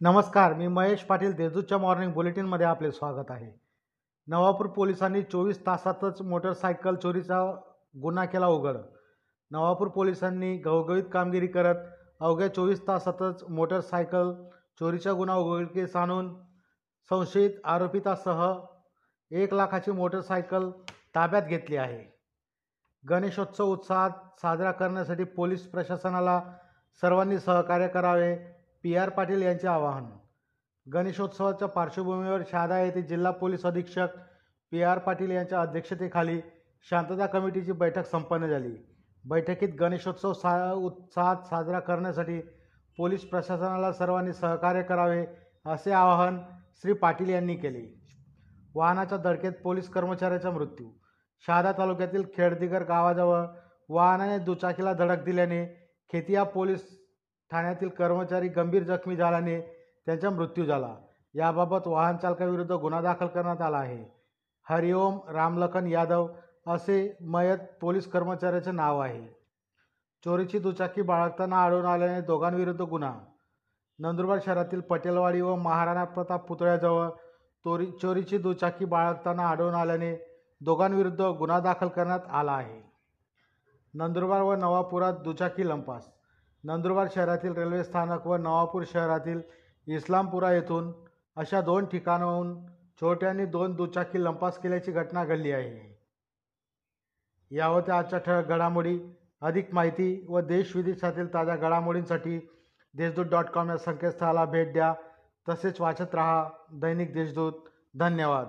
नमस्कार मी महेश पाटील देजूच्या मॉर्निंग बुलेटिनमध्ये आपले स्वागत आहे. नवापूर पोलिसांनी चोवीस तासातच मोटरसायकल चोरीचा गुन्हा केला उघड. नवापूर पोलिसांनी घवघवीत कामगिरी करत अवघ्या चोवीस तासातच मोटरसायकल चोरीचा गुन्हा उघडकीस आणून संशयित आरोपितासह एक लाखाची मोटरसायकल ताब्यात घेतली आहे. गणेशोत्सव उत्साहात साजरा करण्यासाठी पोलीस प्रशासनाला सर्वांनी सहकार्य करावे पी आर पाटील यांचे आवाहन. गणेशोत्सवाच्या पार्श्वभूमीवर शहादा येथे जिल्हा पोलीस अधीक्षक पी आर पाटील यांच्या अध्यक्षतेखाली शांतता कमिटीची बैठक संपन्न झाली. बैठकीत गणेशोत्सव सा उत्साहात साजरा करण्यासाठी पोलीस प्रशासनाला सर्वांनी सहकार्य करावे असे आवाहन श्री पाटील यांनी केले. वाहनाच्या धडकेत पोलीस कर्मचाऱ्याचा मृत्यू. शहादा तालुक्यातील खेडदिगर गावाजवळ वाहनाने दुचाकीला धडक दिल्याने खेतिया पोलीस ठाण्यातील कर्मचारी गंभीर जखमी झाल्याने त्यांचा मृत्यू झाला. याबाबत वाहन चालकाविरुद्ध गुन्हा दाखल करण्यात आला आहे. हरिओम रामलखन यादव असे मयत पोलीस कर्मचाऱ्याचे नाव आहे. चोरीची दुचाकी बाळगताना आढळून आल्याने दोघांविरुद्ध गुन्हा. नंदुरबार शहरातील पटेलवाडी व महाराणा प्रताप पुतळ्याजवळ चोरी चोरीची दुचाकी बाळगताना आढळून आल्याने दोघांविरुद्ध गुन्हा दाखल करण्यात आला आहे. नंदुरबार व नवापुरात दुचाकी लंपास नंदुरबार शहरातील रेल्वे स्थानक व नवापूर शहरातील इस्लामपुरा येथून अशा दोन ठिकाणाहून चोरट्यांनी दोन दुचाकी लंपास केल्याची घटना घडली आहे. या होत्या आजच्या ठळक घडामोडी अधिक माहिती व देशविदेशातील ताज्या घडामोडींसाठी देशदूत डॉट कॉम या संकेतस्थळाला भेट द्या. तसेच वाचत रहा दैनिक देशदूत. धन्यवाद.